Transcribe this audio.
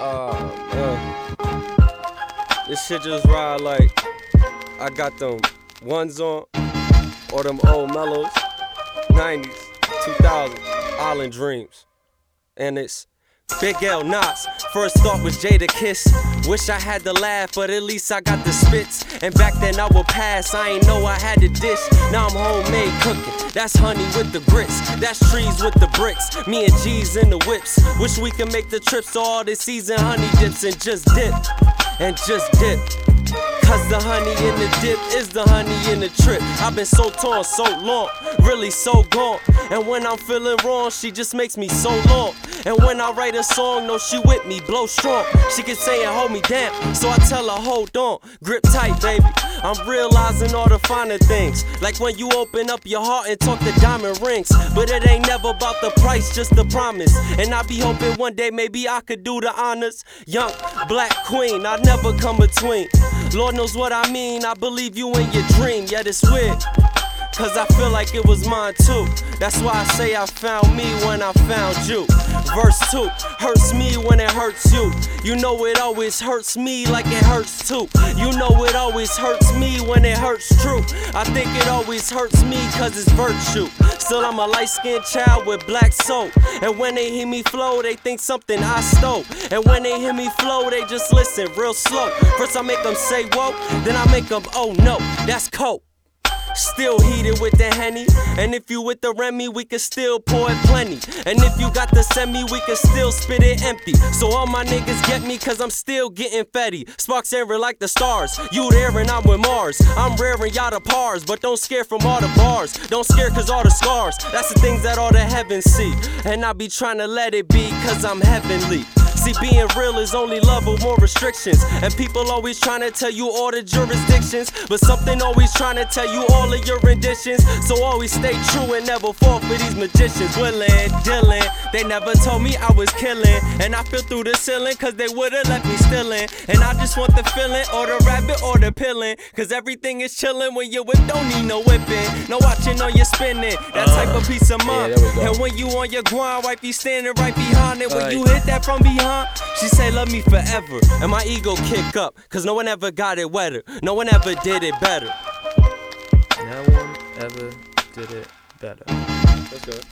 Oh man. This shit just ride like I got them ones on or them old mellows, 90s, 2000s, Island Dreams. And it's Big L Knots. First thought was Jadakiss. Wish I had the laugh, but at least I got the spits. And back then I would pass, I ain't know I had to dish. Now I'm homemade cooking. That's honey with the grits. That's trees with the bricks. Me and G's in the whips. Wish we could make the trips to all this season honey dips and just dip. And just dip. Cause the honey in the dip is the honey in the trip. I've been so torn so long, really so gone. And when I'm feeling wrong, she just makes me so long. And when I write a song, no, she with me, blow strong. She can say saying, hold me down. So I tell her, hold on, grip tight, baby. I'm realizing all the finer things. Like when you open up your heart and talk the diamond rings. But it ain't never about the price, just the promise. And I be hoping one day maybe I could do the honors. Young black queen, I never come between. Lord knows what I mean. I believe you in your dream, yet it's weird. Cause I feel like it was mine too. That's why I say I found me when I found you. Verse 2 hurts me when it hurts you. You know it always hurts me like it hurts too. You know it always hurts me when it hurts true. I think it always hurts me cause it's virtue. Still, I'm a light skinned child with black soul. And when they hear me flow, they think something I stole. And when they hear me flow, they just listen real slow. First, I make them say whoa, then I make them oh no, that's coke. Still heated with the Henny. And if you with the Remy, we can still pour it plenty. And if you got the semi, we can still spit it empty. So all my niggas get me, cause I'm still getting fetty. Sparks every like the stars. You there and I'm with Mars. I'm rare and y'all the pars, but don't scare from all the bars. Don't scare cause all the scars. That's the things that all the heavens see. And I be trying to let it be, cause I'm heavenly. See, being real is only love with more restrictions. And people always trying to tell you all the jurisdictions. But something always trying to tell you all of your renditions. So always stay true and never fall for these magicians. Willing, Dylan, they never told me I was killing. And I feel through the ceiling, cause they would've left me stealing. And I just want the feeling, or the rabbit, or the pilling. Cause everything is chilling when you whip, don't need no whipping. No watching on your spinning, that type of peace of mind. go. and when you on your grind, wife be standing right behind it. When you hit that from behind, she say love me forever. And my ego kick up, cause no one ever got it wetter. No one ever did it better. No one ever did it better. That's good.